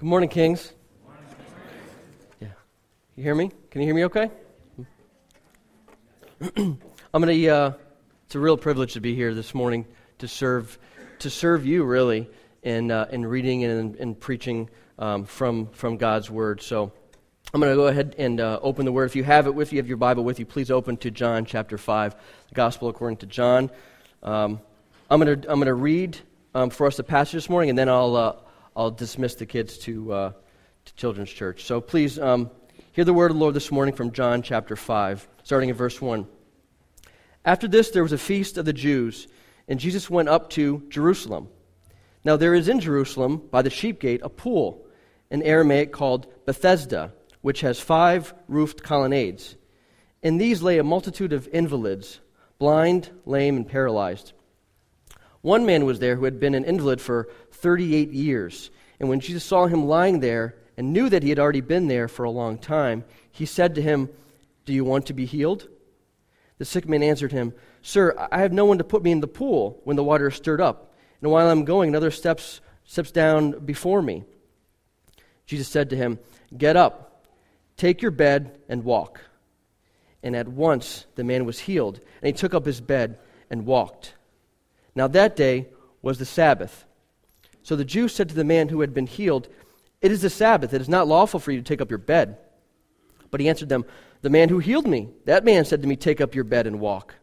Good morning, Kings. Yeah. You hear me? Can you hear me okay? I'm going to, uh, it's a real privilege to be here this morning to serve, to serve you really in, uh, in reading and, and preaching um, from, from God's Word. So I'm going to go ahead and uh, open the Word. If you have it with you, have your Bible with you, please open to John chapter 5, the Gospel according to John. Um, I'm going to I'm going to read um, for us the passage this morning, and then I'll, uh, I'll dismiss the kids to, uh, to Children's Church. So please um, hear the word of the Lord this morning from John chapter 5, starting in verse 1. After this, there was a feast of the Jews, and Jesus went up to Jerusalem. Now, there is in Jerusalem, by the sheep gate, a pool, in Aramaic called Bethesda, which has five roofed colonnades. In these lay a multitude of invalids, blind, lame, and paralyzed. One man was there who had been an invalid for 38 years. And when Jesus saw him lying there and knew that he had already been there for a long time, he said to him, Do you want to be healed? The sick man answered him, Sir, I have no one to put me in the pool when the water is stirred up. And while I'm going, another steps, steps down before me. Jesus said to him, Get up, take your bed, and walk. And at once the man was healed, and he took up his bed and walked. Now that day was the Sabbath. So the Jews said to the man who had been healed, It is the Sabbath. It is not lawful for you to take up your bed. But he answered them, The man who healed me, that man said to me, Take up your bed and walk.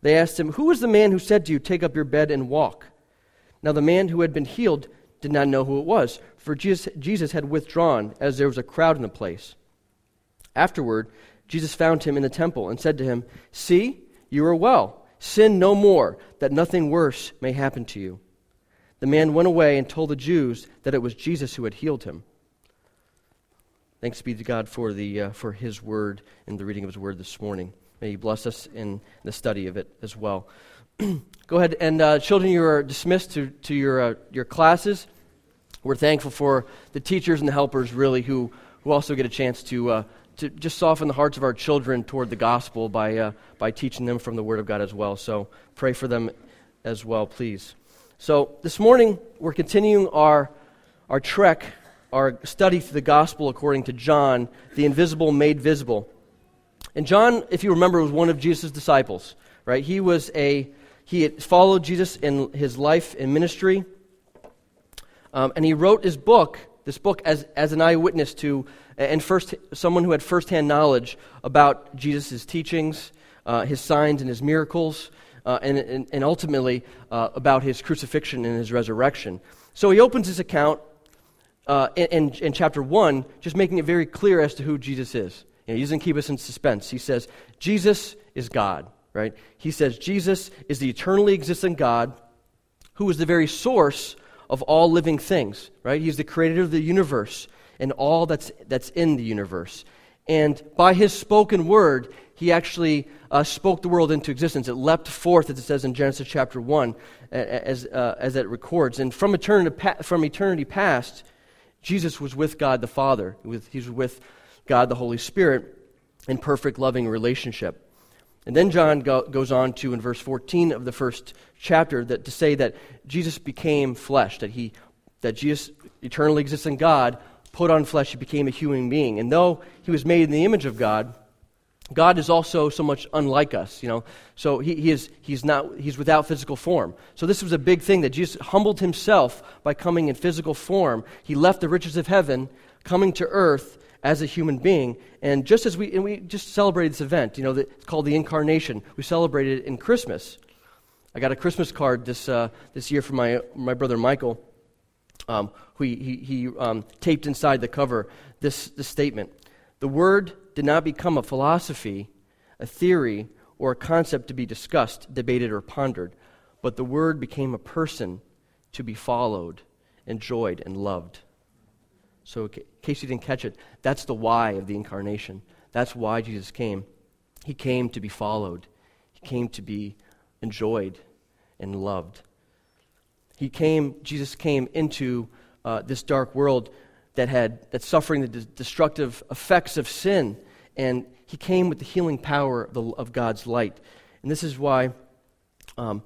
They asked him, Who was the man who said to you, Take up your bed and walk? Now the man who had been healed did not know who it was, for Jesus, Jesus had withdrawn, as there was a crowd in the place. Afterward, Jesus found him in the temple and said to him, See, you are well. Sin no more, that nothing worse may happen to you. The man went away and told the Jews that it was Jesus who had healed him. Thanks be to God for, the, uh, for his word and the reading of his word this morning. May he bless us in the study of it as well. Go ahead and, uh, children, you are dismissed to, to your, uh, your classes. We're thankful for the teachers and the helpers, really, who, who also get a chance to uh, to just soften the hearts of our children toward the gospel by, uh, by teaching them from the Word of God as well. So pray for them as well, please. So this morning, we're continuing our, our trek, our study through the gospel according to John, the invisible made visible. And John, if you remember, was one of Jesus' disciples, right? He was a, he had followed Jesus in his life and ministry. Um, and he wrote his book, this book, as, as an eyewitness to and first, someone who had firsthand knowledge about Jesus' teachings, uh, his signs and his miracles, uh, and, and, and, ultimately uh, about his crucifixion and his resurrection. So he opens his account uh, in, in, chapter 1, just making it very clear as to who Jesus is. You know, he doesn't keep us in suspense. He says, Jesus is God, right? He says, Jesus is the eternally existent God who is the very source of all living things, right? He's the creator of the universe and all that's, that's in the universe. And by his spoken word, he actually uh, spoke the world into existence. It leapt forth, as it says in Genesis chapter 1, as, uh, as it records. And from eternity, from eternity past, Jesus was with God the Father. He was with God the Holy Spirit in perfect loving relationship. And then John go, goes on to, in verse 14 of the first chapter, that, to say that Jesus became flesh, that, he, that Jesus, eternally existing God, put on flesh, he became a human being. And though he was made in the image of God, God is also so much unlike us, you know. So he, he is he's not he's without physical form. So this was a big thing that Jesus humbled himself by coming in physical form. He left the riches of heaven, coming to earth as a human being. And just as we and we just celebrated this event, you know, it's called the incarnation. We celebrated it in Christmas. I got a Christmas card this uh, this year from my my brother Michael um, who he, he, he um, taped inside the cover this, this statement The Word did not become a philosophy, a theory, or a concept to be discussed, debated, or pondered, but the Word became a person to be followed, enjoyed, and loved. So, in case you didn't catch it, that's the why of the incarnation. That's why Jesus came. He came to be followed, He came to be enjoyed and loved. He came, Jesus came into uh, this dark world that had that's suffering the de- destructive effects of sin, and he came with the healing power of, the, of God's light. And this is why um,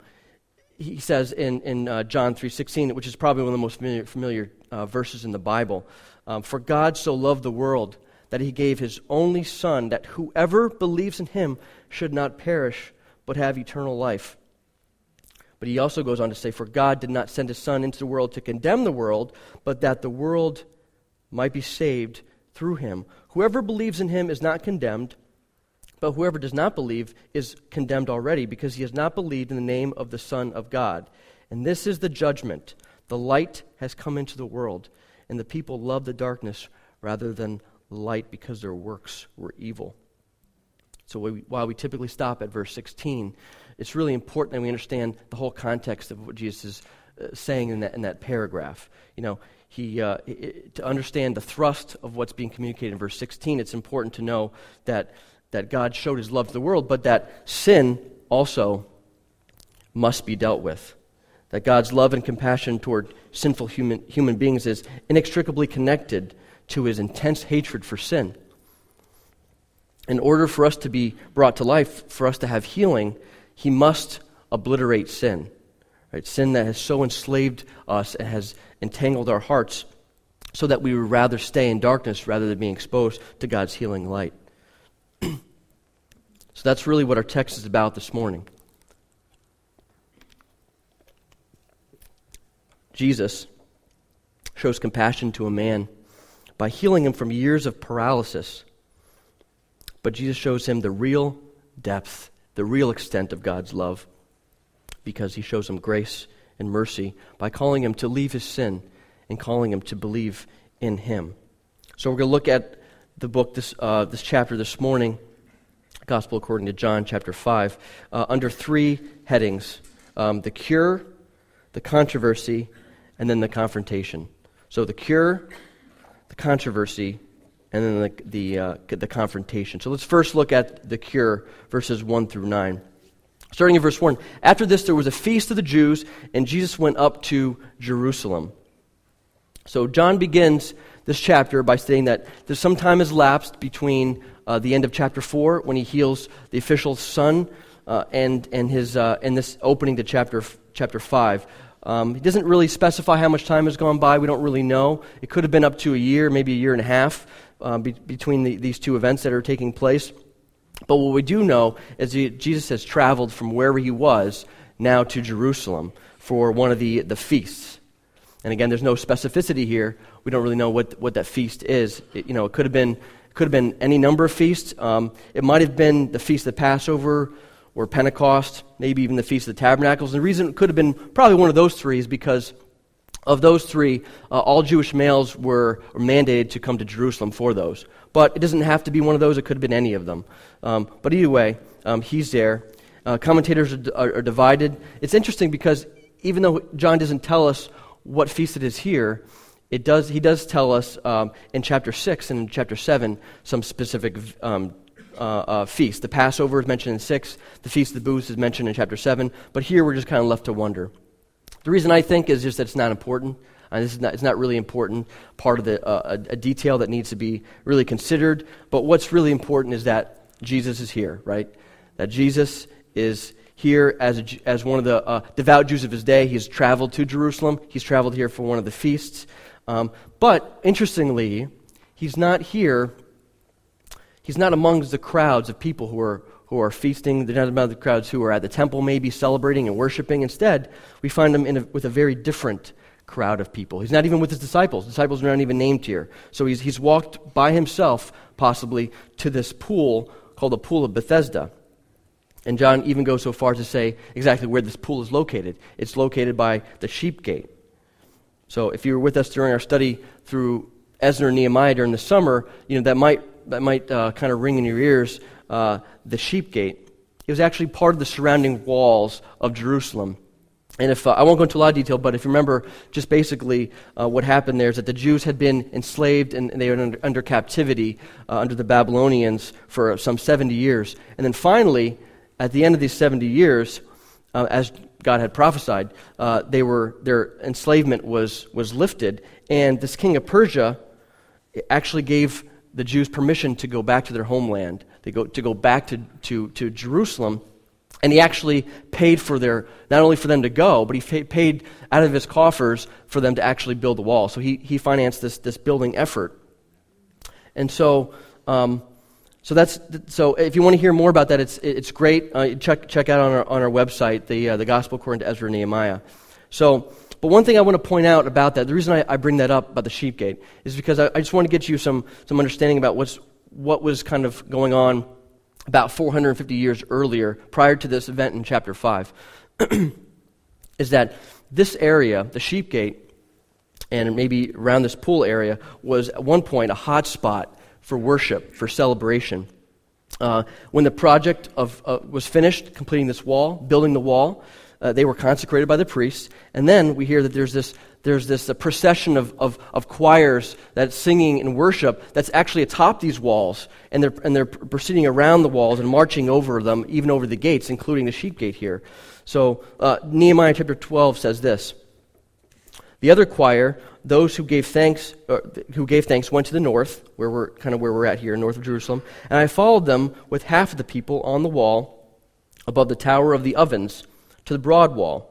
he says in, in uh, John 3.16, which is probably one of the most familiar, familiar uh, verses in the Bible. Um, For God so loved the world that he gave his only Son, that whoever believes in him should not perish, but have eternal life. But he also goes on to say, For God did not send his Son into the world to condemn the world, but that the world might be saved through him. Whoever believes in him is not condemned, but whoever does not believe is condemned already, because he has not believed in the name of the Son of God. And this is the judgment. The light has come into the world, and the people love the darkness rather than light because their works were evil. So while we typically stop at verse 16, it's really important that we understand the whole context of what Jesus is uh, saying in that, in that paragraph. You know, he, uh, it, to understand the thrust of what's being communicated in verse 16, it's important to know that, that God showed his love to the world, but that sin also must be dealt with. That God's love and compassion toward sinful human, human beings is inextricably connected to his intense hatred for sin. In order for us to be brought to life, for us to have healing, he must obliterate sin. Right? Sin that has so enslaved us and has entangled our hearts so that we would rather stay in darkness rather than being exposed to God's healing light. so that's really what our text is about this morning. Jesus shows compassion to a man by healing him from years of paralysis. But Jesus shows him the real depth, the real extent of God's love, because he shows him grace and mercy by calling him to leave his sin and calling him to believe in him. So we're going to look at the book, this, uh, this chapter this morning, Gospel according to John, chapter 5, uh, under three headings um, the cure, the controversy, and then the confrontation. So the cure, the controversy, and then the, the, uh, the confrontation. So let's first look at the cure, verses 1 through 9. Starting in verse 1 After this, there was a feast of the Jews, and Jesus went up to Jerusalem. So John begins this chapter by saying that there's some time has lapsed between uh, the end of chapter 4, when he heals the official's son, uh, and, and, his, uh, and this opening to chapter, chapter 5. Um, he doesn't really specify how much time has gone by. We don't really know. It could have been up to a year, maybe a year and a half uh, be- between the, these two events that are taking place. But what we do know is that Jesus has traveled from wherever he was now to Jerusalem for one of the, the feasts. And again, there's no specificity here. We don't really know what, what that feast is. It, you know, it could have been, could have been any number of feasts. Um, it might have been the feast of Passover, or Pentecost, maybe even the Feast of the Tabernacles. And the reason it could have been probably one of those three is because of those three, uh, all Jewish males were, mandated to come to Jerusalem for those. But it doesn't have to be one of those, it could have been any of them. Um, but either way, um, he's there. Uh, commentators are, are, are divided. It's interesting because even though John doesn't tell us what feast it is here, it does, he does tell us um, in chapter 6 and in chapter 7 some specific um, uh, uh, feast. The Passover is mentioned in 6, the Feast of the Booths is mentioned in chapter 7, but here we're just kind of left to wonder. The reason I think is just that it's not important. Uh, this is not, it's not really important part of the, uh, a, a, detail that needs to be really considered. But what's really important is that Jesus is here, right? That Jesus is here as, a, as one of the uh, devout Jews of his day. He's traveled to Jerusalem. He's traveled here for one of the feasts. Um, but interestingly, he's not here He's not amongst the crowds of people who are, who are feasting. They're not among the crowds who are at the temple, maybe celebrating and worshiping. Instead, we find him a, with a very different crowd of people. He's not even with his disciples. Disciples are not even named here. So he's, he's walked by himself, possibly, to this pool called the Pool of Bethesda. And John even goes so far to say exactly where this pool is located. It's located by the sheep gate. So if you were with us during our study through Ezra and Nehemiah during the summer, you know, that might that might uh, kind of ring in your ears, uh, the sheep gate. It was actually part of the surrounding walls of Jerusalem. And if uh, I won't go into a lot of detail, but if you remember, just basically uh, what happened there is that the Jews had been enslaved and, and they were under, under captivity uh, under the Babylonians for some 70 years. And then finally, at the end of these 70 years, uh, as God had prophesied, they were, their enslavement was, was lifted. And this king of Persia actually gave the Jews permission to go back to their homeland, they go, to go back to, to, to Jerusalem. And he actually paid for their, not only for them to go, but he paid out of his coffers for them to actually build the wall. So he, he financed this, this building effort. And so, um, so that's so. If you want to hear more about that, it's it's great. Uh, check check out on our on our website the uh, the Gospel according to Ezra and Nehemiah. So, but one thing I want to point out about that, the reason I, I bring that up about the sheep gate is because I, I just want to get you some some understanding about what's what was kind of going on about 450 years earlier, prior to this event in chapter 5, is that this area, the sheep gate, and maybe around this pool area, was at one point a hot spot for worship, for celebration. Uh, when the project of, uh, was finished, completing this wall, building the wall, uh, they were consecrated by the priests. And then we hear that there's this, there's this procession of, of, of, choirs that's singing and worship that's actually atop these walls. And they're, and they're proceeding around the walls and marching over them, even over the gates, including the sheep gate here. So uh, Nehemiah chapter 12 says this The other choir those who gave thanks, uh, who gave thanks went to the north, where we're kind of where we're at here, north of Jerusalem, and I followed them with half of the people on the wall above the tower of the ovens to the broad wall,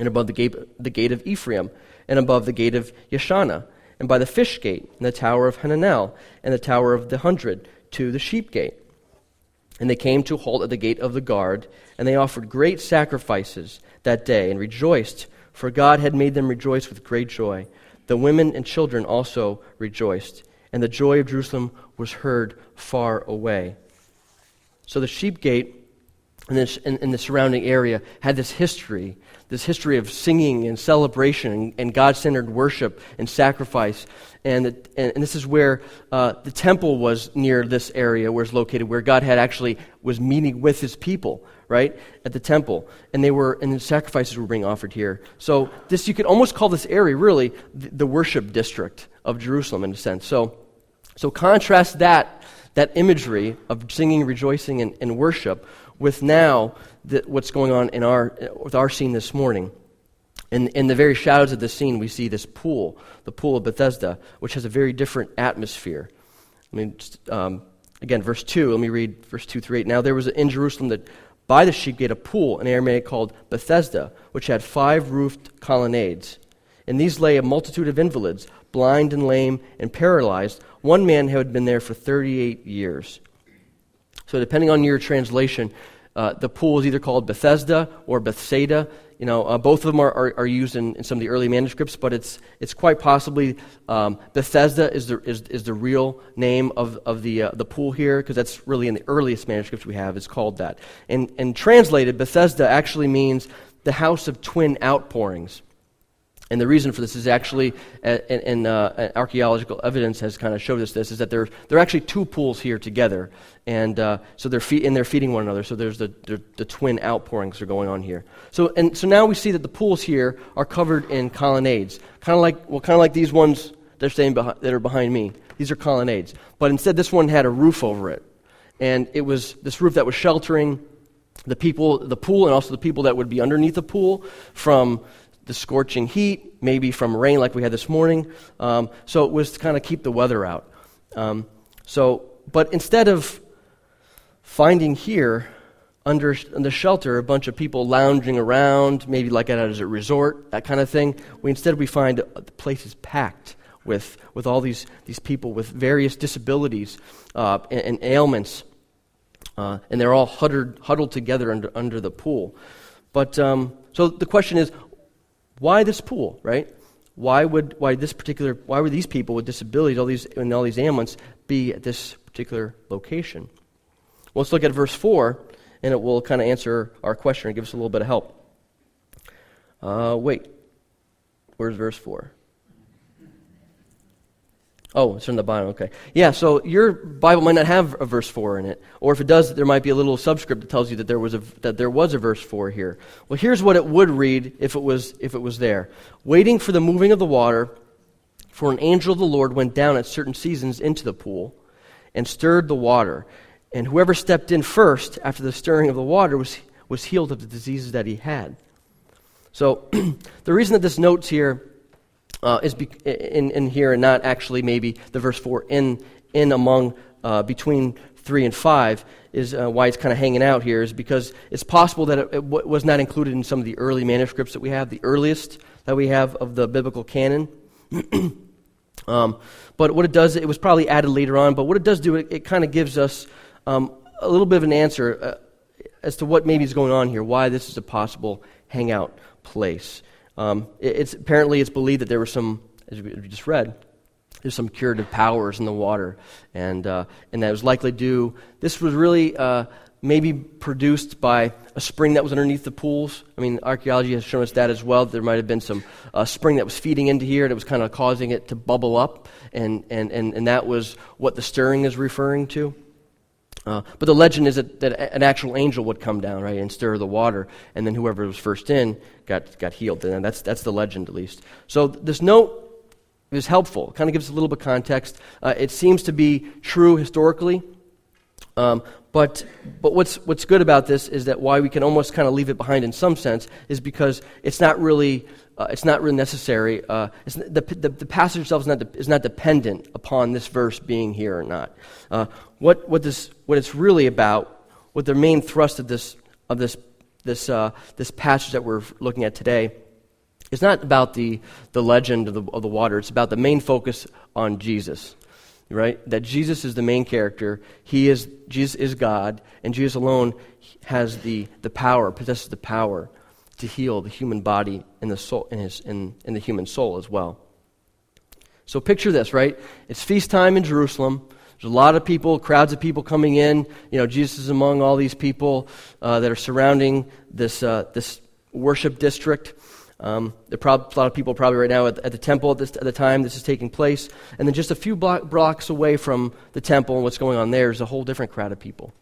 and above the gate, the gate of Ephraim, and above the gate of Yeshana, and by the fish gate, and the tower of Hananel, and the tower of the hundred, to the sheep gate. And they came to halt at the gate of the guard, and they offered great sacrifices that day, and rejoiced, for God had made them rejoice with great joy. The women and children also rejoiced, and the joy of Jerusalem was heard far away. So the sheep gate in, this, in, in the surrounding area had this history, this history of singing and celebration and, and God centered worship and sacrifice. And, the, and, and, this is where uh, the temple was near this area where it's located, where God had actually was meeting with his people right, at the temple. And they were, and the sacrifices were being offered here. So this, you could almost call this area really the, the worship district of Jerusalem in a sense. So, so contrast that, that imagery of singing, rejoicing, and, and worship with now what's going on in our, with our scene this morning. In, in the very shadows of the scene, we see this pool, the pool of Bethesda, which has a very different atmosphere. I mean, um, again, verse 2, let me read verse 2 through 8. Now there was in Jerusalem that by the sheep gate a pool in Aramaic called Bethesda, which had five roofed colonnades. In these lay a multitude of invalids, blind and lame and paralyzed. One man had been there for 38 years. So, depending on your translation, uh, the pool is either called Bethesda or Bethsaida. You know, uh, both of them are, are, are used in, in, some of the early manuscripts, but it's, it's quite possibly um, Bethesda is the, is, is the real name of, of the, uh, the pool here, because that's really in the earliest manuscripts we have, it's called that. And, and translated, Bethesda actually means the house of twin outpourings. And the reason for this is actually, and, uh, archaeological evidence has kind of showed us this, is that there, there are actually two pools here together. And uh, so they're, fe- and they're feeding one another. So there's the, the, the, twin outpourings are going on here. So, and, so now we see that the pools here are covered in colonnades. Kind of like, well, kind of like these ones that are, staying that are behind me. These are colonnades. But instead, this one had a roof over it. And it was this roof that was sheltering the people, the pool, and also the people that would be underneath the pool from the scorching heat, maybe from rain like we had this morning. Um, so it was to kind of keep the weather out. Um, so, but instead of finding here under the shelter a bunch of people lounging around, maybe like at a resort, that kind of thing, we instead we find the place is packed with, with all these, these people with various disabilities uh, and, and, ailments. Uh, and they're all huddled, huddled together under, under the pool. But um, so the question is, why this pool, right? Why would why this particular why would these people with disabilities, all these and all these ailments, be at this particular location? Well, let's look at verse four, and it will kind of answer our question and give us a little bit of help. Uh, wait, where's verse four? Oh, it's in the Bible. Okay. Yeah, so your Bible might not have a verse 4 in it. Or if it does, there might be a little subscript that tells you that there was a, that there was a verse 4 here. Well, here's what it would read if it, was, if it was there Waiting for the moving of the water, for an angel of the Lord went down at certain seasons into the pool and stirred the water. And whoever stepped in first after the stirring of the water was, was healed of the diseases that he had. So the reason that this notes here uh, is be- in, in here and not actually maybe the verse 4 in, in among uh, between 3 and 5 is uh, why it's kind of hanging out here, is because it's possible that it, it w- was not included in some of the early manuscripts that we have, the earliest that we have of the biblical canon. um, but what it does, it was probably added later on, but what it does do, it, it kind of gives us um, a little bit of an answer uh, as to what maybe is going on here, why this is a possible hangout place. Um, it, it's apparently it's believed that there were some, as we just read, there's some curative powers in the water, and uh, and that was likely due. This was really uh, maybe produced by a spring that was underneath the pools. I mean, archaeology has shown us that as well. There might have been some uh, spring that was feeding into here, and it was kind of causing it to bubble up, and and and, and that was what the stirring is referring to. Uh, but the legend is that, that, an actual angel would come down, right, and stir the water, and then whoever was first in got, got healed. And that's, that's the legend, at least. So this note is helpful. It kind of gives a little bit of context. Uh, it seems to be true historically. Um, but but what's, what's good about this is that why we can almost kind of leave it behind in some sense is because it's not really uh, it's not really necessary. Uh, the, the, the, passage itself is not, de- is not dependent upon this verse being here or not. Uh, what, what, this, what it's really about, what the main thrust of this, of this, this, uh, this passage that we're looking at today, is not about the, the legend of the, of the water. It's about the main focus on Jesus, right? That Jesus is the main character. He is, Jesus is God, and Jesus alone has the, the power, possesses the power to heal the human body and the soul and, his, and, and the human soul as well. So picture this, right? It's feast time in Jerusalem. There's a lot of people, crowds of people coming in. You know, Jesus is among all these people uh, that are surrounding this, uh, this worship district. Um, there a lot of people probably right now at, at the temple at, this, at, the time this is taking place. And then just a few block, blocks away from the temple and what's going on there is a whole different crowd of people.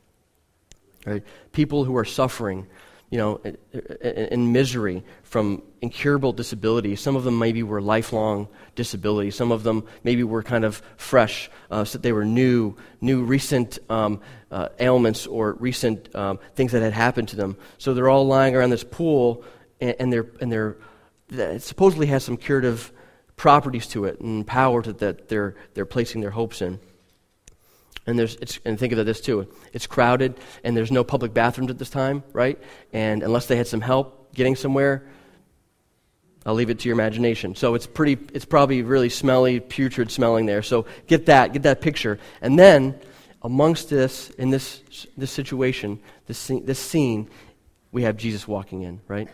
Right? People who are suffering you know, in misery from incurable disability. Some of them maybe were lifelong disabilities. Some of them maybe were kind of fresh, uh, so they were new, new recent um, uh, ailments or recent um, things that had happened to them. So they're all lying around this pool, and they're and they're it supposedly has some curative properties to it and power to, that they're they're placing their hopes in. And, there's, and think of this too. It's crowded, and there's no public bathrooms at this time, right? And unless they had some help getting somewhere, I'll leave it to your imagination. So it's pretty, it's probably really smelly, putrid smelling there. So get that, get that picture. And then, amongst this, in this, this situation, this this scene, we have Jesus walking in, right?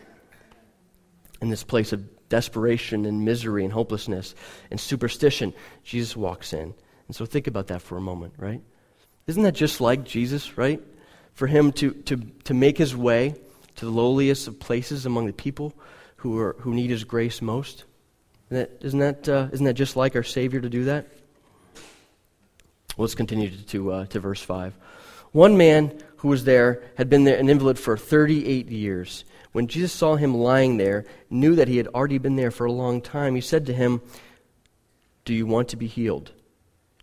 In this place of desperation and misery and hopelessness and superstition, Jesus walks in. And so think about that for a moment, right? Isn't that just like Jesus, right? For him to, to, to make his way to the lowliest of places among the people who, are, who need his grace most? Isn't that, that, uh, isn't that just like our Savior to do that? Let's continue to, to, uh, to verse 5. One man who was there had been there, an invalid for 38 years. When Jesus saw him lying there, knew that he had already been there for a long time, he said to him, Do you want to be healed?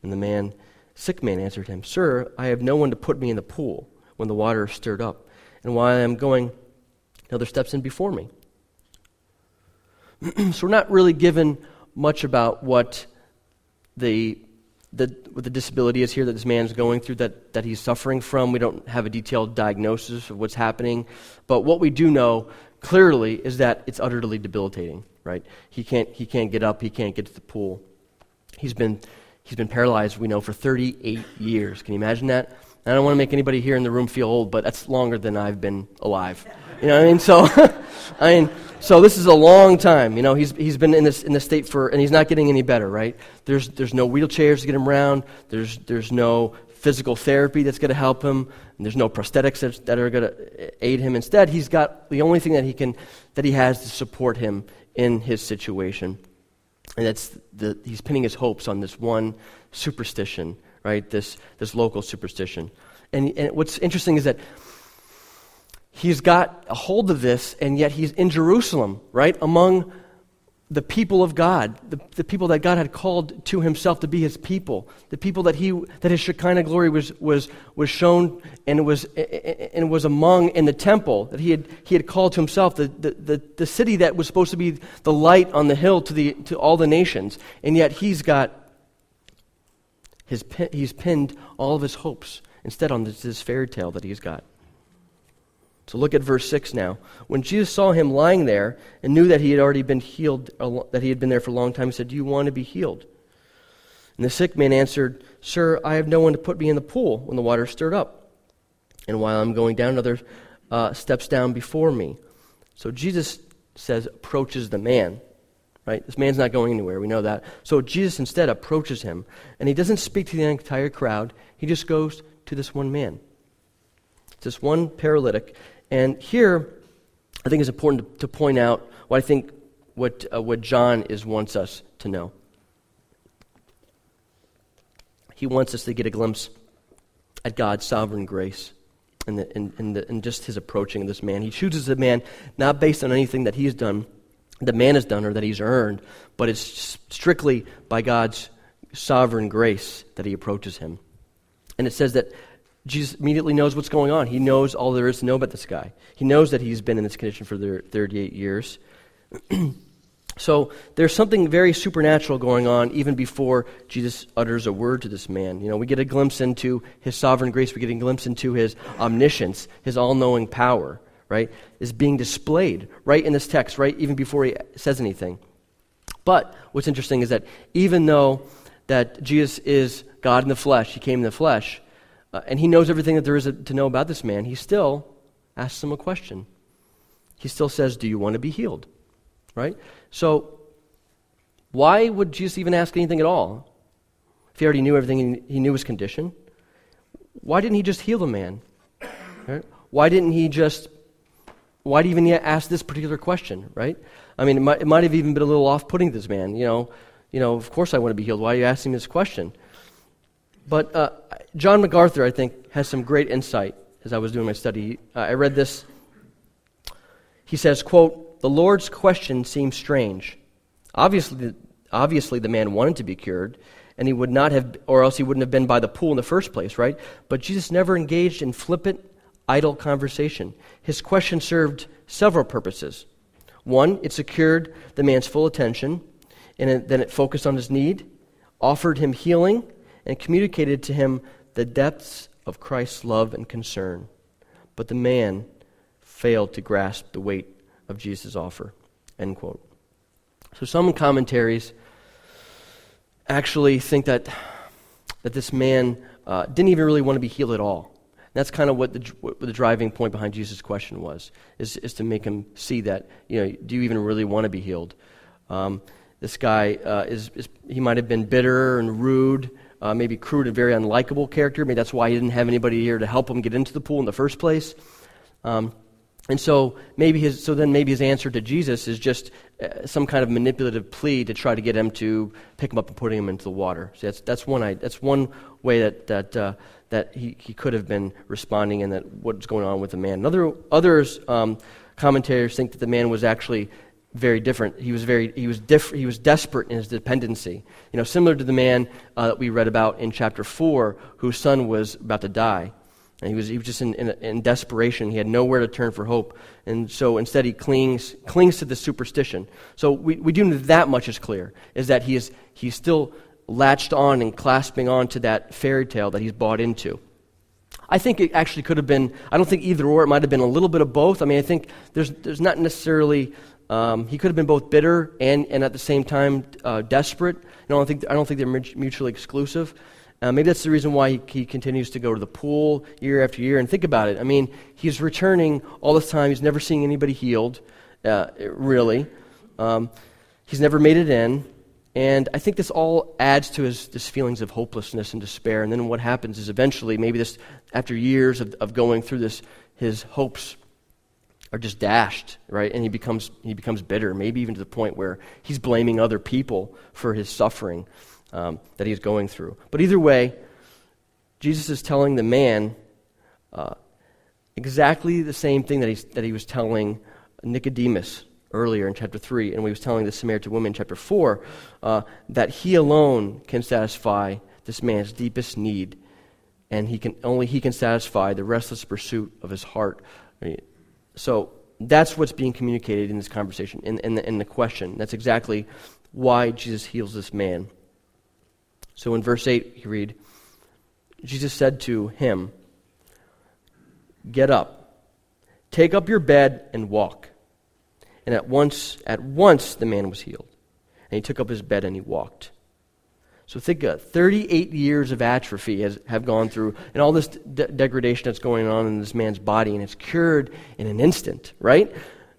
And the man, sick man, answered him, Sir, I have no one to put me in the pool when the water is stirred up. And while I am going, another steps in before me. so we're not really given much about what the, the, what the disability is here that this man's going through, that, that he's suffering from. We don't have a detailed diagnosis of what's happening. But what we do know clearly is that it's utterly debilitating, right? He can't, he can't get up, he can't get to the pool. He's been He's been paralyzed, we know, for 38 years. Can you imagine that? I don't want to make anybody here in the room feel old, but that's longer than I've been alive. You know what I mean? So, I mean, so this is a long time. You know, he's, he's been in this, in this state for, and he's not getting any better, right? There's, there's no wheelchairs to get him around. There's, there's no physical therapy that's going to help him. And there's no prosthetics that, that are going to aid him. Instead, he's got the only thing that he can, that he has to support him in his situation. And that's the, he's pinning his hopes on this one superstition, right? This, this local superstition. And, and what's interesting is that he's got a hold of this, and yet he's in Jerusalem, right? Among the people of God, the, the people that God had called to himself to be his people, the people that, he, that his Shekinah glory was, was, was shown and was, and was among in the temple that he had, he had called to himself, the, the, the, the city that was supposed to be the light on the hill to, the, to all the nations. And yet he's got His, he's pinned all of his hopes instead on this, this fairy tale that he's got. So look at verse 6 now. When Jesus saw him lying there and knew that he had already been healed, that he had been there for a long time, he said, Do you want to be healed? And the sick man answered, Sir, I have no one to put me in the pool when the water is stirred up. And while I'm going down, another uh, steps down before me. So Jesus says, approaches the man. Right? This man's not going anywhere. We know that. So Jesus instead approaches him, and he doesn't speak to the entire crowd. He just goes to this one man. It's this one paralytic. And here, I think it's important to, point out what I think what, uh, what John is wants us to know. He wants us to get a glimpse at God's sovereign grace and, the, and, and, the, and just his approaching of this man. He chooses a man not based on anything that he's done, the man has done, or that he's earned, but it's strictly by God's sovereign grace that he approaches him. And it says that Jesus immediately knows what's going on. He knows all there is to know about this guy. He knows that he's been in this condition for 38 years. So there's something very supernatural going on even before Jesus utters a word to this man. You know, we get a glimpse into his sovereign grace, we get a glimpse into his omniscience, his all knowing power, right? Is being displayed right in this text, right? Even before he says anything. But what's interesting is that even though that Jesus is God in the flesh, he came in the flesh, uh, and he knows everything that there is to know about this man, he still asks him a question. He still says, Do you want to be healed? Right? So, why would Jesus even ask anything at all? If he already knew everything, he knew his condition. Why didn't he just heal the man? Right? Why didn't he just, why did he even ask this particular question, right? I mean, it might, it might have even been a little off putting to this man. You know, you know, of course I want to be healed. Why are you asking this question? But uh, John MacArthur, I think, has some great insight as I was doing my study. Uh, I read this. He says, quote, the Lord's question seems strange. Obviously, obviously, the man wanted to be cured, and he would not have, or else he wouldn't have been by the pool in the first place, right? But Jesus never engaged in flippant, idle conversation. His question served several purposes. One, it secured the man's full attention, and then it focused on his need, offered him healing, and communicated to him the depths of Christ's love and concern. But the man failed to grasp the weight of Jesus' offer. End quote. So some commentaries actually think that, that this man uh, didn't even really want to be healed at all. And that's kind of what the, what the driving point behind Jesus' question was, is, is to make him see that, you know, do you even really want to be healed? Um, this guy uh, is, is, he might have been bitter and rude, uh, maybe crude and very unlikable character. Maybe that's why he didn't have anybody here to help him get into the pool in the first place. Um, and so maybe his, so then maybe his answer to Jesus is just uh, some kind of manipulative plea to try to get him to pick him up and put him into the water. So that's, that's, one, that's one way that, that, uh, that he, he could have been responding and that what's going on with the man. Other, others, um, commentators think that the man was actually very different. He was very he was diff- he was desperate in his dependency. You know, similar to the man uh, that we read about in chapter four, whose son was about to die. And he was, he was just in, in, in, desperation. He had nowhere to turn for hope. And so instead he clings, clings to the superstition. So we, we do know that much is clear, is that he is, he's still latched on and clasping on to that fairy tale that he's bought into. I think it actually could have been, I don't think either or, it might have been a little bit of both. I mean, I think there's, there's not necessarily, um, he could have been both bitter and, and at the same time uh, desperate. I, don't think, I don't think they're mutually exclusive. Uh, maybe that's the reason why he, he, continues to go to the pool year after year. And think about it. I mean, he's returning all the time. He's never seeing anybody healed, uh, really. Um, he's never made it in. And I think this all adds to his, his feelings of hopelessness and despair. And then what happens is eventually, maybe this, after years of, of going through this, his hopes are just dashed, right? And he becomes, he becomes bitter, maybe even to the point where he's blaming other people for his suffering um, that he's going through. But either way, Jesus is telling the man uh, exactly the same thing that, he's, that he was telling Nicodemus earlier in chapter 3, and we was telling the Samaritan woman in chapter 4, uh, that he alone can satisfy this man's deepest need, and he can, only he can satisfy the restless pursuit of his heart. So that's what's being communicated in this conversation, in, in, the, in the question. That's exactly why Jesus heals this man. So in verse 8, you read, Jesus said to him, Get up, take up your bed, and walk. And at once, at once the man was healed. And he took up his bed and he walked. So think uh, 38 years of atrophy has, have gone through, and all this de- degradation that's going on in this man's body, and it's cured in an instant, right?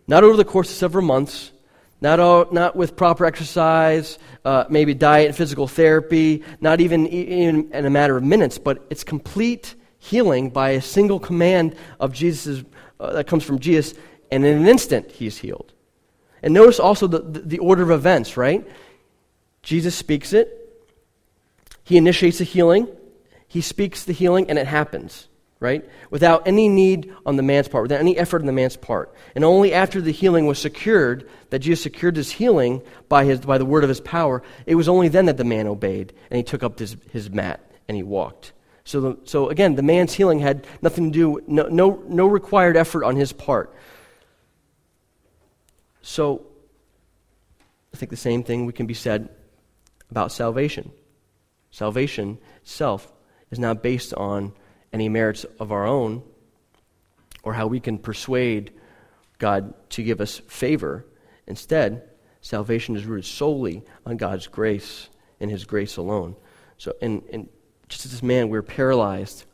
Not over the course of several months, not, all, not with proper exercise, uh, maybe diet and physical therapy, not even, even in a matter of minutes, but it's complete healing by a single command of Jesus uh, that comes from Jesus, and in an instant he's healed. And notice also the, the, the order of events, right? Jesus speaks it, he initiates the healing, he speaks the healing, and it happens, right? Without any need on the man's part, without any effort on the man's part. And only after the healing was secured, that Jesus secured this healing by, his, by the word of his power, it was only then that the man obeyed, and he took up his, his mat and he walked. So, the, so again, the man's healing had nothing to do, no, no, no required effort on his part. So, I think the same thing we can be said about salvation. Salvation itself is not based on any merits of our own or how we can persuade God to give us favor. Instead, salvation is rooted solely on God's grace and His grace alone. So, and, and just as this man, we're paralyzed,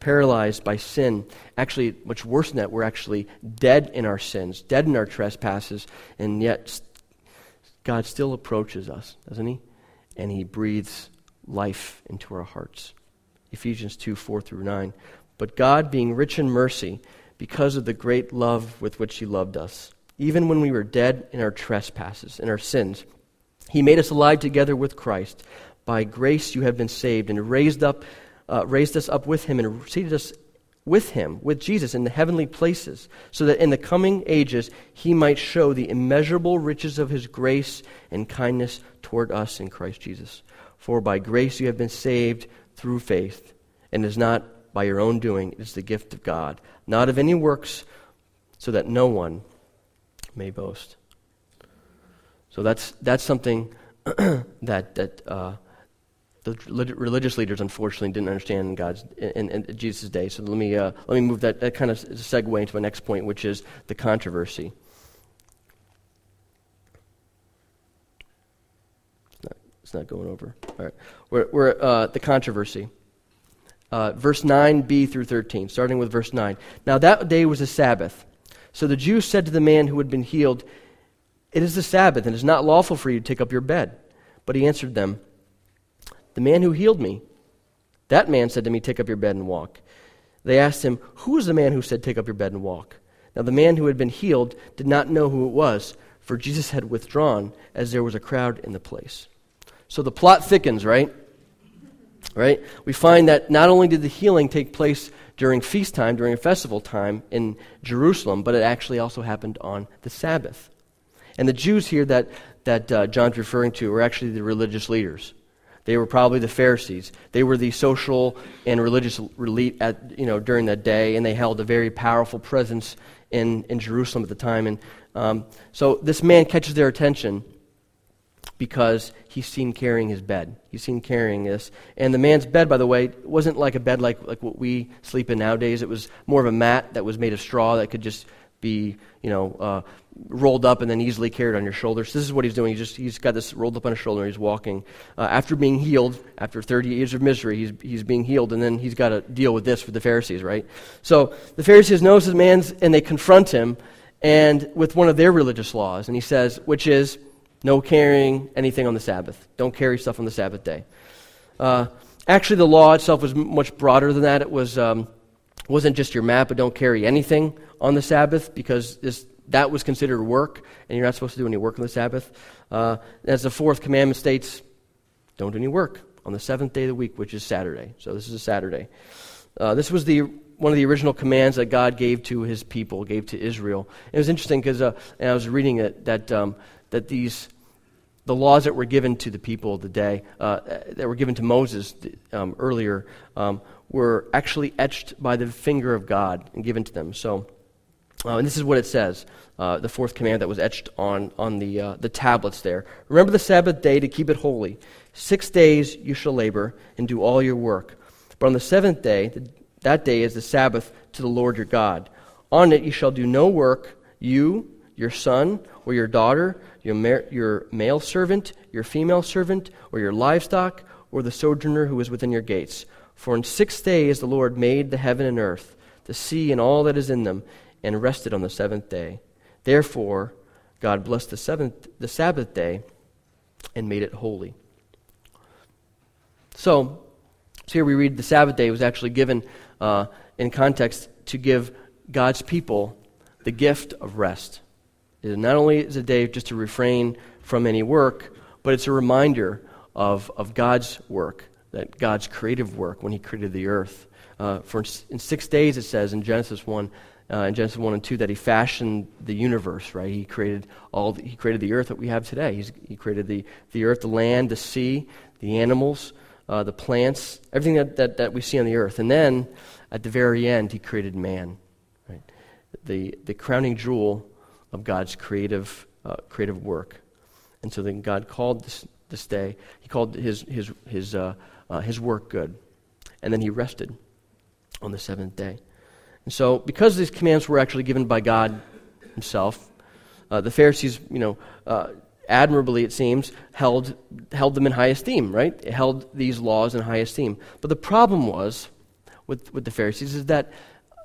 paralyzed by sin. Actually, much worse than that, we're actually dead in our sins, dead in our trespasses, and yet God still approaches us, doesn't He? And He breathes life into our hearts. Ephesians 2 4 through 9. But God, being rich in mercy, because of the great love with which He loved us, even when we were dead in our trespasses and our sins, He made us alive together with Christ. By grace you have been saved, and raised up, uh, raised us up with Him, and seated us with Him, with Jesus, in the heavenly places, so that in the coming ages He might show the immeasurable riches of His grace and kindness toward us in Christ Jesus. For by grace you have been saved through faith, and is not by your own doing, it is the gift of God, not of any works, so that no one may boast. So that's, that's something that, that uh, the religious leaders unfortunately didn't understand in God's in, in Jesus' day. So let me uh, let me move that. That kind of segue into my next point, which is the controversy. It's not going over. All right. We're, we're uh, the controversy. Uh, verse 9b through 13, starting with verse 9. Now that day was a Sabbath. So the Jews said to the man who had been healed, It is the Sabbath, and it is not lawful for you to take up your bed. But he answered them, The man who healed me, that man said to me, Take up your bed and walk. They asked him, Who is the man who said, Take up your bed and walk? Now the man who had been healed did not know who it was, for Jesus had withdrawn, as there was a crowd in the place. So the plot thickens, right? Right? We find that not only did the healing take place during feast time, during a festival time in Jerusalem, but it actually also happened on the Sabbath. And the Jews here that, that uh, John's referring to were actually the religious leaders. They were probably the Pharisees. They were the social and religious elite at, you know, during that day, and they held a very powerful presence in, in Jerusalem at the time. And um, so this man catches their attention because he's seen carrying his bed. He's seen carrying this. And the man's bed, by the way, wasn't like a bed like, like what we sleep in nowadays. It was more of a mat that was made of straw that could just be, you know, uh, rolled up and then easily carried on your shoulders. This is what he's doing. He's just he's got this rolled up on his shoulder. and He's walking uh, after being healed. After 30 years of misery, he's he's being healed, and then he's got to deal with this for the Pharisees, right? So the Pharisees notice this man's and they confront him, and with one of their religious laws, and he says, which is no carrying anything on the Sabbath. Don't carry stuff on the Sabbath day. Uh, actually, the law itself was much broader than that. It was, um, wasn't just your map, but don't carry anything on the Sabbath because this, that was considered work, and you're not supposed to do any work on the Sabbath. Uh, as the fourth commandment states, don't do any work on the seventh day of the week, which is Saturday. So this is a Saturday. Uh, this was the one of the original commands that God gave to His people, gave to Israel. It was interesting because, uh, and I was reading it that um, that these the laws that were given to the people of the day, uh, that were given to Moses um, earlier, um, were actually etched by the finger of God and given to them. So Uh, and this is what it says uh, the fourth command that was etched on, on the, uh, the tablets there. Remember the Sabbath day to keep it holy. Six days you shall labor and do all your work. But on the seventh day, that day is the Sabbath to the Lord your God. On it you shall do no work, you, your son, or your daughter, your, ma- your male servant, your female servant, or your livestock, or the sojourner who is within your gates. For in six days the Lord made the heaven and earth, the sea and all that is in them, and rested on the seventh day. Therefore, God blessed the seventh, the Sabbath day, and made it holy. So, so here we read the Sabbath day was actually given uh, in context to give God's people the gift of rest. Not only is a day just to refrain from any work, but it's a reminder of, of God's work, that God's creative work when He created the earth. Uh, for in six days, it says in Genesis 1, uh, in Genesis 1 and 2 that he fashioned the universe, right? He created all the, he created the earth that we have today. He's, he created the, the earth, the land, the sea, the animals, uh, the plants, everything that, that, that we see on the earth. And then at the very end, he created man, right? The, the crowning jewel of God's creative, uh, creative work. And so then God called this, this day, he called his, his, his, uh, uh, his work good. And then he rested on the seventh day. And so, because these commands were actually given by God Himself, uh, the Pharisees, you know, uh, admirably, it seems, held, held them in high esteem, right? Held these laws in high esteem. But the problem was with, with the Pharisees is that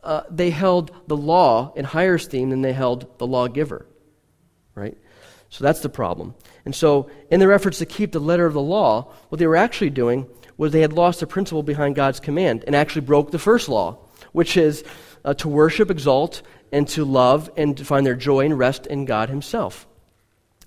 uh, they held the law in higher esteem than they held the lawgiver, right? So that's the problem. And so, in their efforts to keep the letter of the law, what they were actually doing was they had lost the principle behind God's command and actually broke the first law, which is uh, to worship, exalt, and to love and to find their joy and rest in God Himself.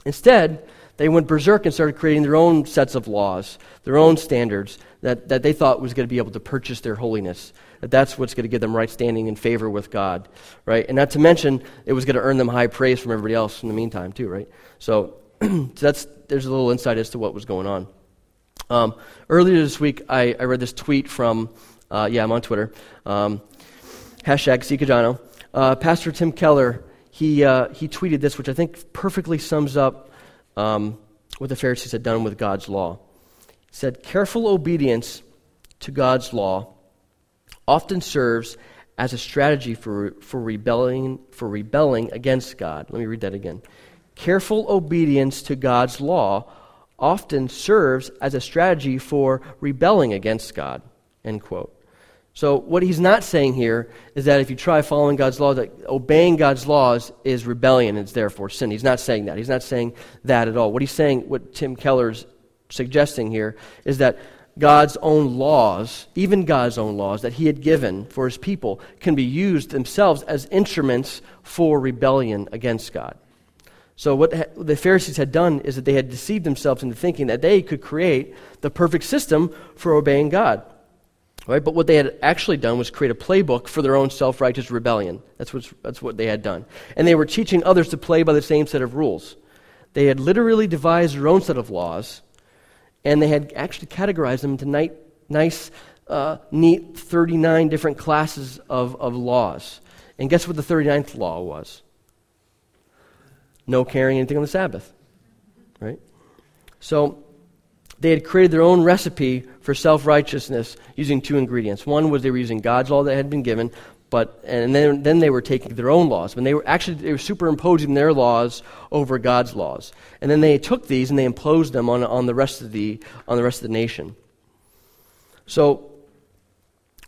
Instead, they went berserk and started creating their own sets of laws, their own standards that, that they thought was going to be able to purchase their holiness. That that's what's going to give them right standing and favor with God, right? And not to mention, it was going to earn them high praise from everybody else in the meantime, too, right? So, so that's there's a little insight as to what was going on. Um, earlier this week, I, I read this tweet from, uh, yeah, I'm on Twitter. Um, hashtag Sikajano. Uh, Pastor Tim Keller, he, uh, he tweeted this, which I think perfectly sums up um, what the Pharisees had done with God's law. Said, Careful obedience to God's law often serves as a strategy for, for, rebelling, for rebelling against God. Let me read that again. Careful obedience to God's law often serves as a strategy for rebelling against God. End quote. So, what he's not saying here is that if you try following God's law, that obeying God's laws is rebellion, and it's therefore sin. He's not saying that. He's not saying that at all. What he's saying, what Tim Keller's suggesting here, is that God's own laws, even God's own laws that he had given for his people, can be used themselves as instruments for rebellion against God. So, what the Pharisees had done is that they had deceived themselves into thinking that they could create the perfect system for obeying God. Right? But what they had actually done was create a playbook for their own self righteous rebellion. That's, what's, that's what they had done. And they were teaching others to play by the same set of rules. They had literally devised their own set of laws, and they had actually categorized them into ni- nice, uh, neat 39 different classes of, of laws. And guess what the 39th law was? No carrying anything on the Sabbath. Right? So they had created their own recipe for self righteousness using two ingredients. One was they were using God's law that had been given, but and then, then they were taking their own laws. When they were actually they were superimposing their laws over God's laws. And then they took these and they imposed them on, on the rest of the on the rest of the nation. So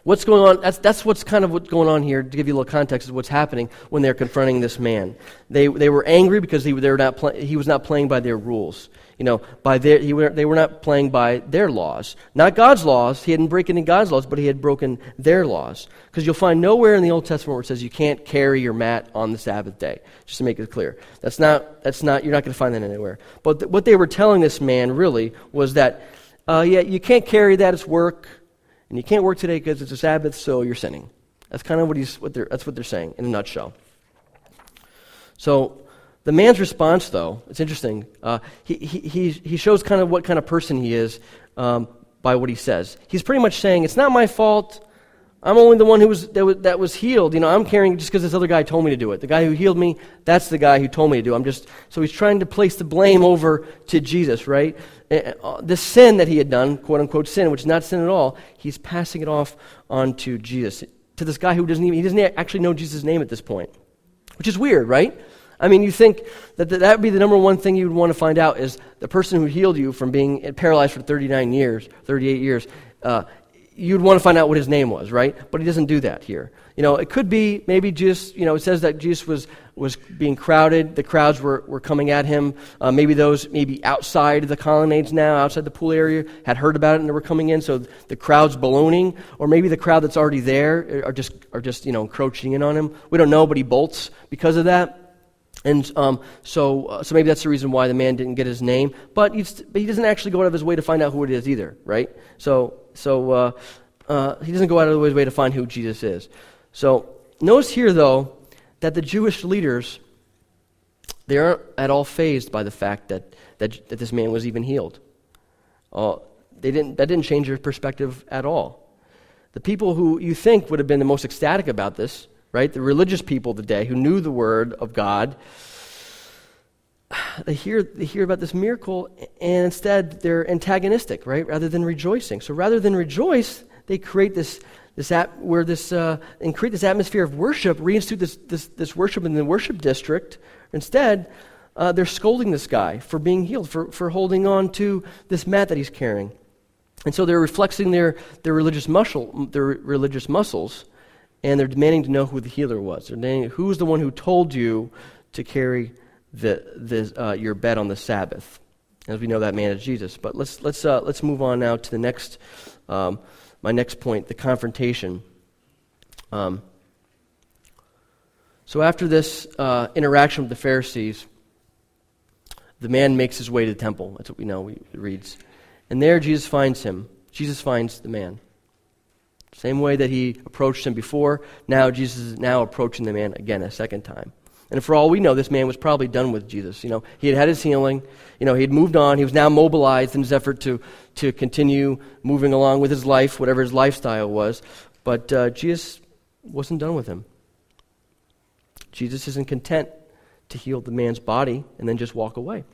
What's going on? That's, that's what's kind of what's going on here, to give you a little context of what's happening when they're confronting this man. They, they were angry because he, they were not play, he was not playing by their rules. You know, by their, he, they were not playing by their laws. Not God's laws. He hadn't broken any God's laws, but he had broken their laws. Because you'll find nowhere in the Old Testament where it says you can't carry your mat on the Sabbath day, just to make it clear. That's not, that's not you're not going to find that anywhere. But th- what they were telling this man really was that, uh, yeah, you can't carry that, it's work and you can't work today because it's a Sabbath, so you're sinning. That's kind of what, he's, what, they're, that's what they're saying in a nutshell. So the man's response, though, it's interesting. Uh, he, he, he shows kind of what kind of person he is um, by what he says. He's pretty much saying, It's not my fault, I'm only the one who was that, was that was healed. You know, I'm carrying just because this other guy told me to do it. The guy who healed me, that's the guy who told me to do. It. I'm just so he's trying to place the blame over to Jesus, right? Uh, the sin that he had done, quote unquote sin, which is not sin at all, he's passing it off onto Jesus to this guy who doesn't even he doesn't actually know Jesus' name at this point, which is weird, right? I mean, you think that that would be the number one thing you would want to find out is the person who healed you from being paralyzed for 39 years, 38 years. Uh, you'd want to find out what his name was, right? But he doesn't do that here. You know, it could be maybe just, you know, it says that Jesus was, was being crowded. The crowds were, were coming at him. Uh, maybe those, maybe outside the colonnades now, outside the pool area, had heard about it and they were coming in, so the crowd's ballooning. Or maybe the crowd that's already there are just, are just you know, encroaching in on him. We don't know, but he bolts because of that. And um, so, uh, so maybe that's the reason why the man didn't get his name. But, but he doesn't actually go out of his way to find out who it is either, right? So, so uh, uh, he doesn't go out of his way to find who Jesus is. So notice here, though, that the Jewish leaders they aren't at all fazed by the fact that, that, that this man was even healed. Uh, they didn't, that didn't change their perspective at all. The people who you think would have been the most ecstatic about this right? The religious people of the day who knew the word of God, they hear, they hear about this miracle and instead they're antagonistic, right? Rather than rejoicing. So rather than rejoice, they create this, this at, where this, uh, and create this atmosphere of worship, reinstitute this, this, this worship in the worship district. Instead, uh, they're scolding this guy for being healed, for, for holding on to this mat that he's carrying. And so they're reflexing their, their, religious muscle, their religious muscles and they're demanding to know who the healer was. They're demanding, who's the one who told you to carry the, the, uh, your bed on the Sabbath? As we know, that man is Jesus. But let's, let's, uh, let's move on now to the next, um, my next point, the confrontation. Um, so after this uh, interaction with the Pharisees, the man makes his way to the temple. That's what we know, it reads. And there Jesus finds him. Jesus finds the man. Same way that he approached him before, now Jesus is now approaching the man again a second time. And for all we know, this man was probably done with Jesus. You know, he had had his healing. You know, he had moved on. He was now mobilized in his effort to, to continue moving along with his life, whatever his lifestyle was. But uh, Jesus wasn't done with him. Jesus isn't content to heal the man's body and then just walk away.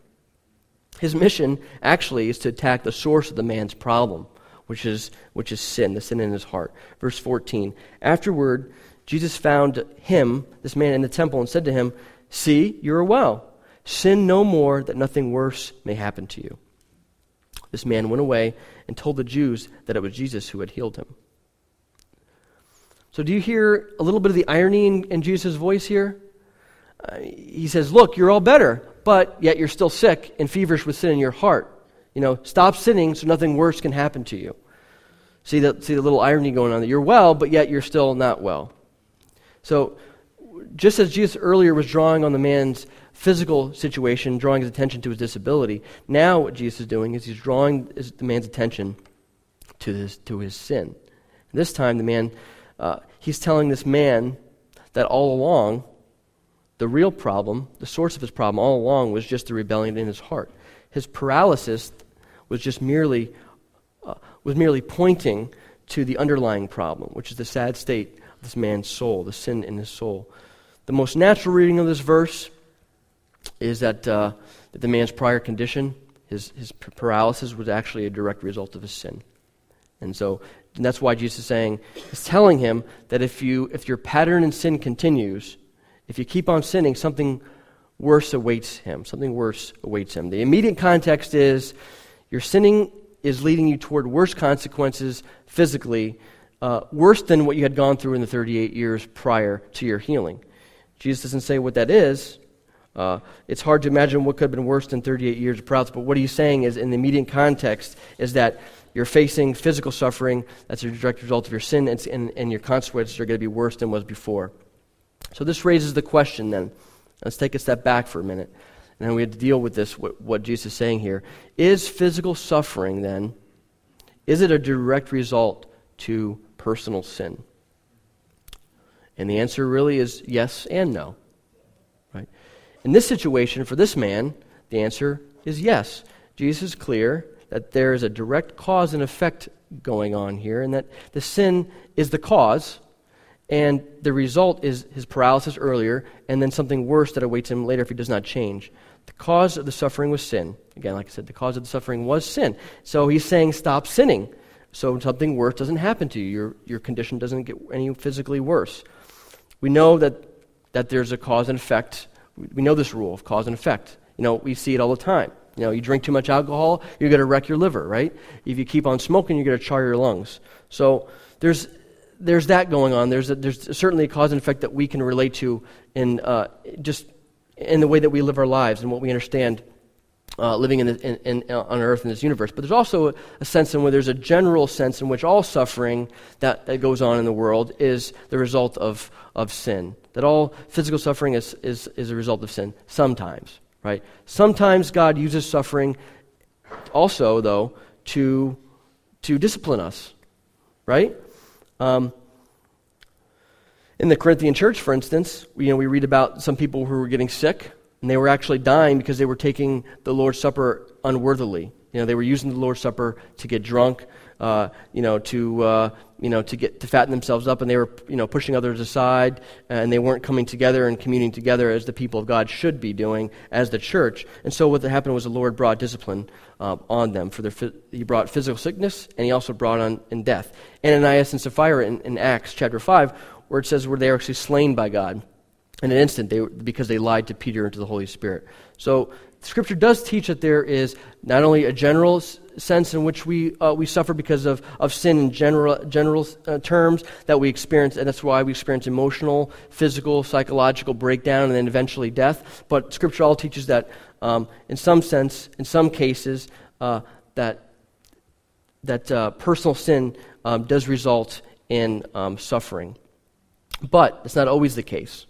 His mission actually is to attack the source of the man's problem which is, which is sin, the sin in his heart. Verse 14 Afterward, Jesus found him, this man, in the temple and said to him, See, you are well. Sin no more, that nothing worse may happen to you. This man went away and told the Jews that it was Jesus who had healed him. So, do you hear a little bit of the irony in, in Jesus' voice here? Uh, he says, Look, you're all better, but yet you're still sick and feverish with sin in your heart. You know, stop sinning so nothing worse can happen to you. See the, see the little irony going on that you're well, but yet you're still not well. So, just as Jesus earlier was drawing on the man's physical situation, drawing his attention to his disability, now what Jesus is doing is he's drawing the man's attention to his, to his sin. And this time, the man, uh, he's telling this man that all along, the real problem, the source of his problem all along was just the rebellion in his heart. His paralysis was just merely, uh, was merely pointing to the underlying problem, which is the sad state of this man's soul, the sin in his soul. The most natural reading of this verse is that, uh, that the man's prior condition, his, his paralysis, was actually a direct result of his sin. And so and that's why Jesus is saying, he's telling him that if, you, if your pattern in sin continues, if you keep on sinning, something worse awaits him. Something worse awaits him. The immediate context is your sinning is leading you toward worse consequences physically, uh, worse than what you had gone through in the 38 years prior to your healing. Jesus doesn't say what that is. Uh, it's hard to imagine what could have been worse than 38 years of paralysis, but what he's saying is, in the immediate context, is that you're facing physical suffering that's a direct result of your sin, and, and, and your consequences are going to be worse than was before. So this raises the question then. Let's take a step back for a minute. And we have to deal with this, what, what Jesus is saying here. Is physical suffering, then, is it a direct result to personal sin? And the answer really is yes and no. Right? In this situation, for this man, the answer is yes. Jesus is clear that there is a direct cause and effect going on here, and that the sin is the cause, and the result is his paralysis earlier, and then something worse that awaits him later if he does not change. The cause of the suffering was sin. Again, like I said, the cause of the suffering was sin. So he's saying, stop sinning. So something worse doesn't happen to you. Your, your condition doesn't get any physically worse. We know that, that there's a cause and effect. We know this rule of cause and effect. You know, we see it all the time. You know, you drink too much alcohol, you're going to wreck your liver, right? If you keep on smoking, you're going to char your lungs. So there's, there's that going on. There's, a, there's certainly a cause and effect that we can relate to in uh, just in the way that we live our lives and what we understand uh, living in, the, in, in, on earth in this universe. But there's also a, sense in where there's a general sense in which all suffering that, that goes on in the world is the result of, of sin. That all physical suffering is, is, is a result of sin, sometimes right? Sometimes God uses suffering also, though, to, to discipline us, right? Um, in the Corinthian church, for instance, you know, we read about some people who were getting sick, and they were actually dying because they were taking the Lord's Supper unworthily. You know, they were using the Lord's Supper to get drunk, uh, you know, to uh, you know, to get to fatten themselves up, and they were, you know, pushing others aside, and they weren't coming together and communing together as the people of God should be doing as the church. And so what happened was the Lord brought discipline uh, on them for their. He brought physical sickness, and he also brought on in death. Ananias and Sapphira in, in Acts chapter five, where it says where they were actually slain by God in an instant they, because they lied to Peter and to the Holy Spirit. So Scripture does teach that there is not only a general sense in which we, uh, we suffer because of, of sin in general, general uh, terms that we experience, and that's why we experience emotional, physical, psychological breakdown, and then eventually death. But Scripture all teaches that, um, in some sense, in some cases, uh, that, that uh, personal sin um, does result in um, suffering. But it's not always the case.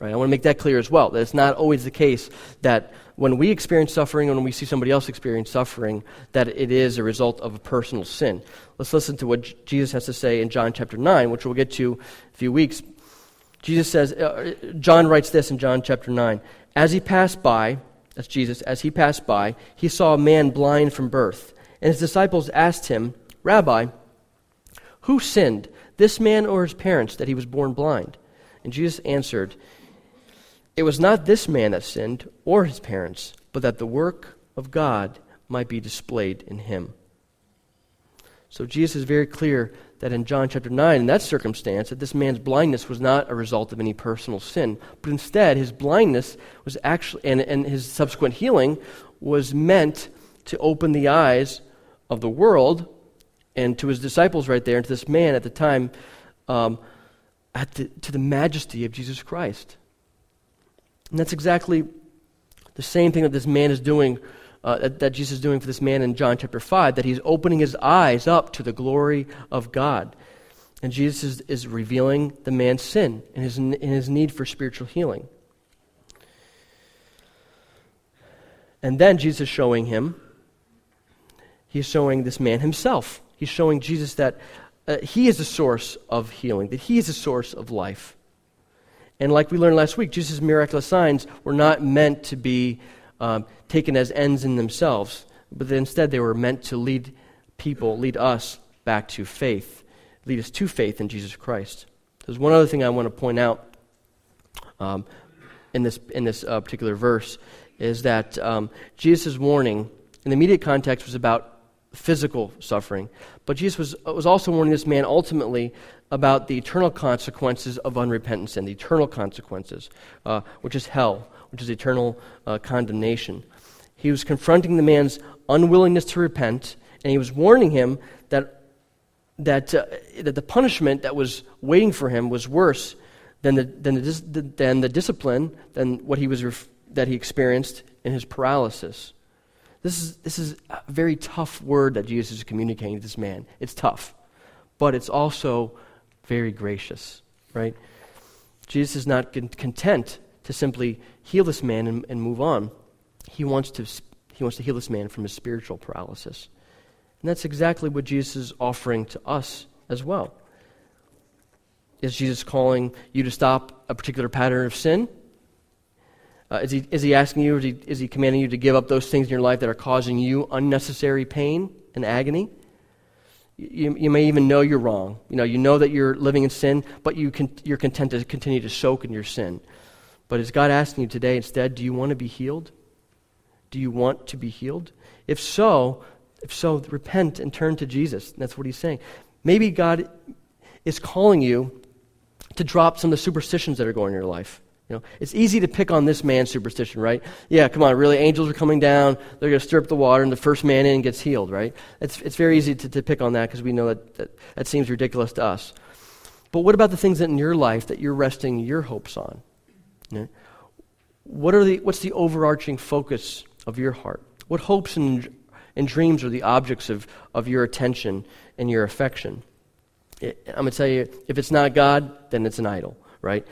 Right? I want to make that clear as well, that it's not always the case that when we experience suffering and when we see somebody else experience suffering, that it is a result of a personal sin. Let's listen to what Jesus has to say in John chapter 9, which we'll get to in a few weeks. Jesus says, uh, John writes this in John chapter 9. As he passed by, that's Jesus, as he passed by, he saw a man blind from birth. And his disciples asked him, Rabbi, who sinned, this man or his parents, that he was born blind? And Jesus answered, it was not this man that sinned, or his parents, but that the work of God might be displayed in him. So Jesus is very clear that in John chapter 9, in that circumstance, that this man's blindness was not a result of any personal sin, but instead his blindness was actually, and, and his subsequent healing was meant to open the eyes of the world and to his disciples right there, and to this man at the time, um, at the, to the majesty of Jesus Christ. And that's exactly the same thing that this man is doing, uh, that, that, Jesus is doing for this man in John chapter 5, that he's opening his eyes up to the glory of God. And Jesus is, is revealing the man's sin and his, and his need for spiritual healing. And then Jesus is showing him, he's showing this man himself. He's showing Jesus that uh, he is the source of healing, that he is the source of life. And like we learned last week, Jesus' miraculous signs were not meant to be um, taken as ends in themselves, but instead they were meant to lead people, lead us back to faith, lead us to faith in Jesus Christ. There's one other thing I want to point out um, in this, in this uh, particular verse is that um, Jesus' warning in the immediate context was about physical suffering. But Jesus was, was also warning this man ultimately about the eternal consequences of unrepentance and the eternal consequences, uh, which is hell, which is eternal uh, condemnation. He was confronting the man's unwillingness to repent, and he was warning him that, that, uh, that the punishment that was waiting for him was worse than the, than the, than the discipline, than what he was ref- that he experienced in his paralysis. This is, this is a very tough word that Jesus is communicating to this man. It's tough, but it's also very gracious, right? Jesus is not content to simply heal this man and, and move on. He wants, to, he wants to heal this man from his spiritual paralysis. And that's exactly what Jesus is offering to us as well. Is Jesus calling you to stop a particular pattern of sin? Uh, is, he, is he asking you, is he, is he commanding you to give up those things in your life that are causing you unnecessary pain and agony? You, you may even know you're wrong. You know, you know that you're living in sin, but you you're content to continue to soak in your sin. But is God asking you today instead, do you want to be healed? Do you want to be healed? If so, if so, repent and turn to Jesus. That's what he's saying. Maybe God is calling you to drop some of the superstitions that are going in your life. You know, it's easy to pick on this man's superstition, right? Yeah, come on, really, angels are coming down, they're going to stir up the water, and the first man in gets healed, right? It's, it's very easy to, to pick on that because we know that, that that seems ridiculous to us. But what about the things in your life that you're resting your hopes on? You know, what are the, what's the overarching focus of your heart? What hopes and, and dreams are the objects of, of your attention and your affection? I'm going to tell you, if it's not God, then it's an idol, right?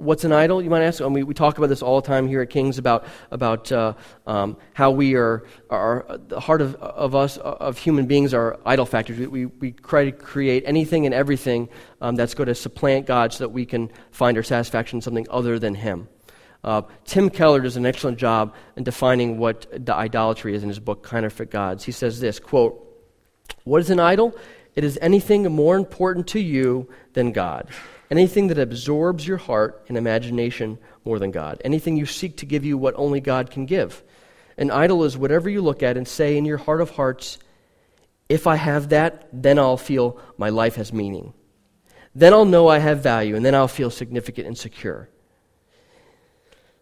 What's an idol? You might ask. I mean, we talk about this all the time here at Kings about about uh, um, how we are, are the heart of, of us of human beings are idol factors. We, we, try to create anything and everything um, that's going to supplant God, so that we can find our satisfaction in something other than Him. Uh, Tim Keller does an excellent job in defining what the idolatry is in his book Counterfeit Gods. He says this quote, "What is an idol? It is anything more important to you than God." Anything that absorbs your heart and imagination more than God. Anything you seek to give you what only God can give. An idol is whatever you look at and say in your heart of hearts, if I have that, then I'll feel my life has meaning. Then I'll know I have value, and then I'll feel significant and secure.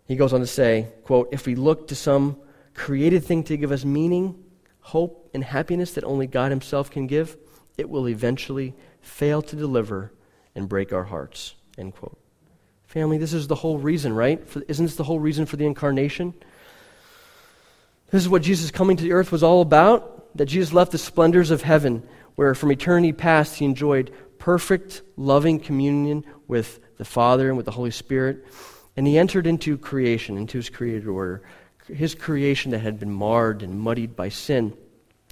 He goes on to say, quote, if we look to some created thing to give us meaning, hope, and happiness that only God Himself can give, it will eventually fail to deliver and break our hearts. End quote. Family, this is the whole reason, right? For, isn't this the whole reason for the incarnation? This is what Jesus coming to the earth was all about. That Jesus left the splendors of heaven, where from eternity past he enjoyed perfect, loving communion with the Father and with the Holy Spirit. And he entered into creation, into his created order, his creation that had been marred and muddied by sin.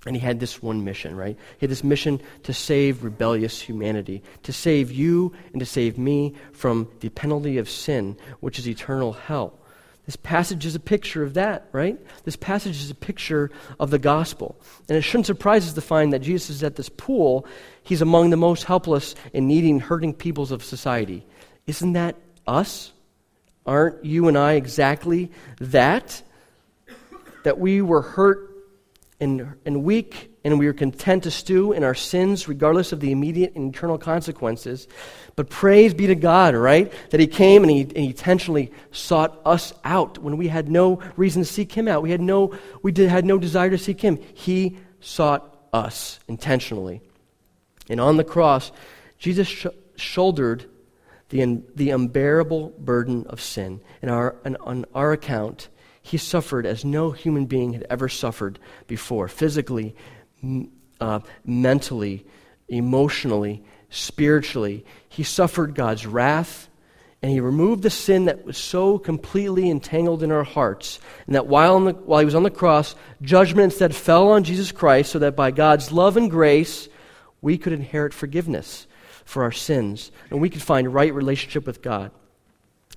And he had this one mission, right? He had this mission to save rebellious humanity, to save you and to save me from the penalty of sin, which is eternal hell. This passage is a picture of that, right? This passage is a picture of the gospel. And it shouldn't surprise us to find that Jesus is at this pool. He's among the most helpless and needing, hurting peoples of society. Isn't that us? Aren't you and I exactly that? That we were hurt and, and weak, and we are content to stew in our sins, regardless of the immediate and eternal consequences. But praise be to God, right? That He came and He, and intentionally sought us out when we had no reason to seek Him out. We had no, we did, had no desire to seek Him. He sought us intentionally. And on the cross, Jesus sh- shouldered the, the unbearable burden of sin. And our, and on our account, he suffered as no human being had ever suffered before physically, uh, mentally, emotionally, spiritually. He suffered God's wrath, and he removed the sin that was so completely entangled in our hearts. And that while, the, while he was on the cross, judgment instead fell on Jesus Christ, so that by God's love and grace, we could inherit forgiveness for our sins, and we could find right relationship with God.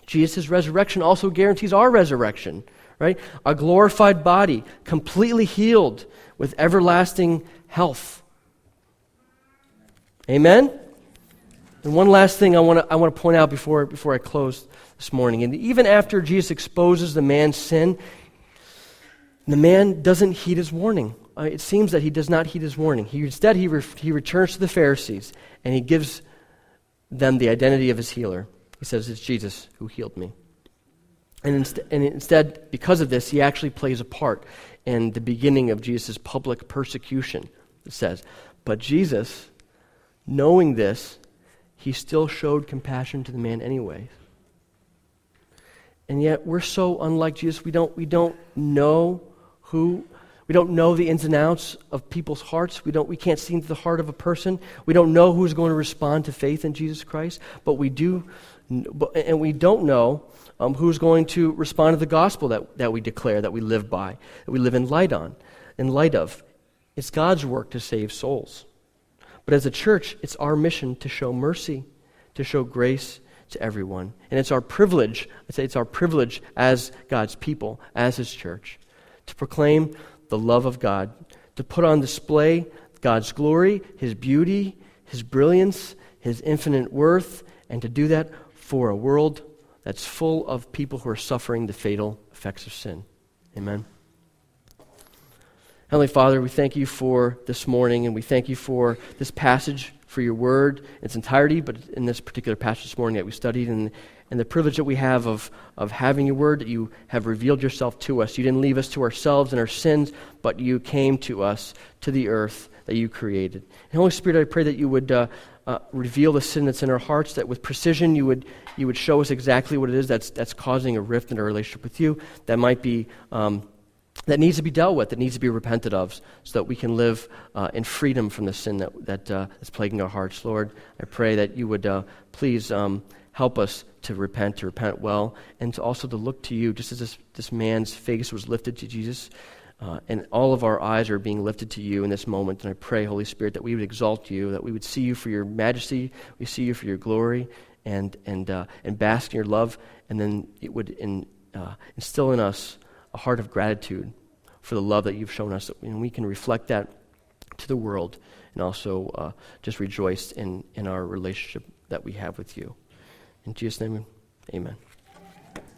Jesus' resurrection also guarantees our resurrection right? A glorified body, completely healed with everlasting health. Amen? And one last thing I want to I want to point out before, before I close this morning. And even after Jesus exposes the man's sin, the man doesn't heed his warning. Uh, it seems that he does not heed his warning. He, instead, he, re- he returns to the Pharisees and he gives them the identity of his healer. He says, It's Jesus who healed me. And, inst- and instead, because of this, he actually plays a part in the beginning of Jesus' public persecution. It says, But Jesus, knowing this, he still showed compassion to the man anyway. And yet, we're so unlike Jesus. We don't, we don't know who, we don't know the ins and outs of people's hearts. We, don't, we can't see into the heart of a person. We don't know who's going to respond to faith in Jesus Christ. But we do, and we don't know um, who's going to respond to the gospel that, that we declare, that we live by, that we live in light on, in light of. It's God's work to save souls. But as a church, it's our mission to show mercy, to show grace, to everyone. And it's our privilege, I say it's our privilege as God's people, as His church, to proclaim the love of God, to put on display God's glory, His beauty, His brilliance, His infinite worth, and to do that for a world that's full of people who are suffering the fatal effects of sin. Amen. Heavenly Father, we thank you for this morning, and we thank you for this passage, for your word in its entirety, but in this particular passage this morning that we studied, and, and the privilege that we have of, of having your word, that you have revealed yourself to us. You didn't leave us to ourselves and our sins, but you came to us, to the earth that you created. And Holy Spirit, I pray that you would uh, uh, reveal the sin that's in our hearts, that with precision you would, you would show us exactly what it is that's, that's causing a rift in our relationship with you. That might be. Um, that needs to be dealt with, that needs to be repented of, so that we can live uh, in freedom from the sin that, that uh, is plaguing our hearts. Lord, I pray that you would uh, please um, help us to repent, to repent well, and to also to look to you, just as this, this man's face was lifted to Jesus. Uh, and all of our eyes are being lifted to you in this moment. And I pray, Holy Spirit, that we would exalt you, that we would see you for your majesty, we see you for your glory, and, and, uh, and bask in your love. And then it would in, uh, instill in us a heart of gratitude for the love that you've shown us, and we can reflect that to the world and also uh, just rejoice in, in our relationship that we have with you. In Jesus' name, amen.